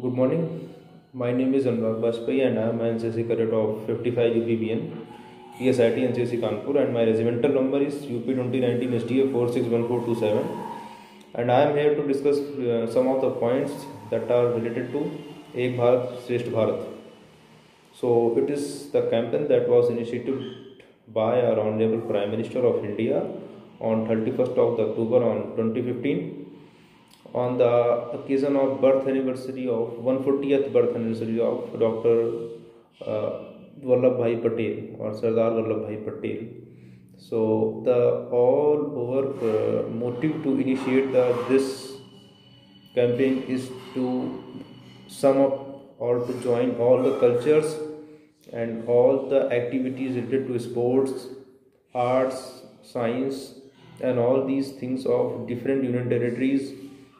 Good morning. My name is Anurag Bajpayee and I am an NCC cadet of 55 UPBN, PSIT NCC Kanpur and my regimental number is UP 2019 STA 461427 and I am here to discuss uh, some of the points that are related to Ek Bharat Shresth Bharat. So it is the campaign that was initiated by our Honorable Prime Minister of India on 31st of October on 2015 on the occasion of birth anniversary of 140th birth anniversary of Dr. Uh, Vallabhbhai Patel or Sardar Vallabhbhai Patel. So the all over uh, motive to initiate the, this campaign is to sum up or to join all the cultures and all the activities related to sports, arts, science, and all these things of different union territories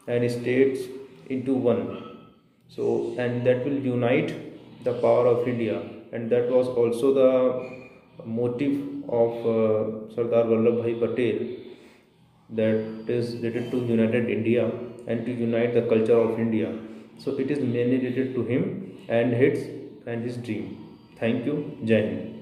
and states into one. So and that will unite the power of india. And that was also the motive of uh, sardar vallabhbhai patel that is related to united india and to unite the culture of india. So it is mainly related to him and his and his dream. Thank you. Jai hind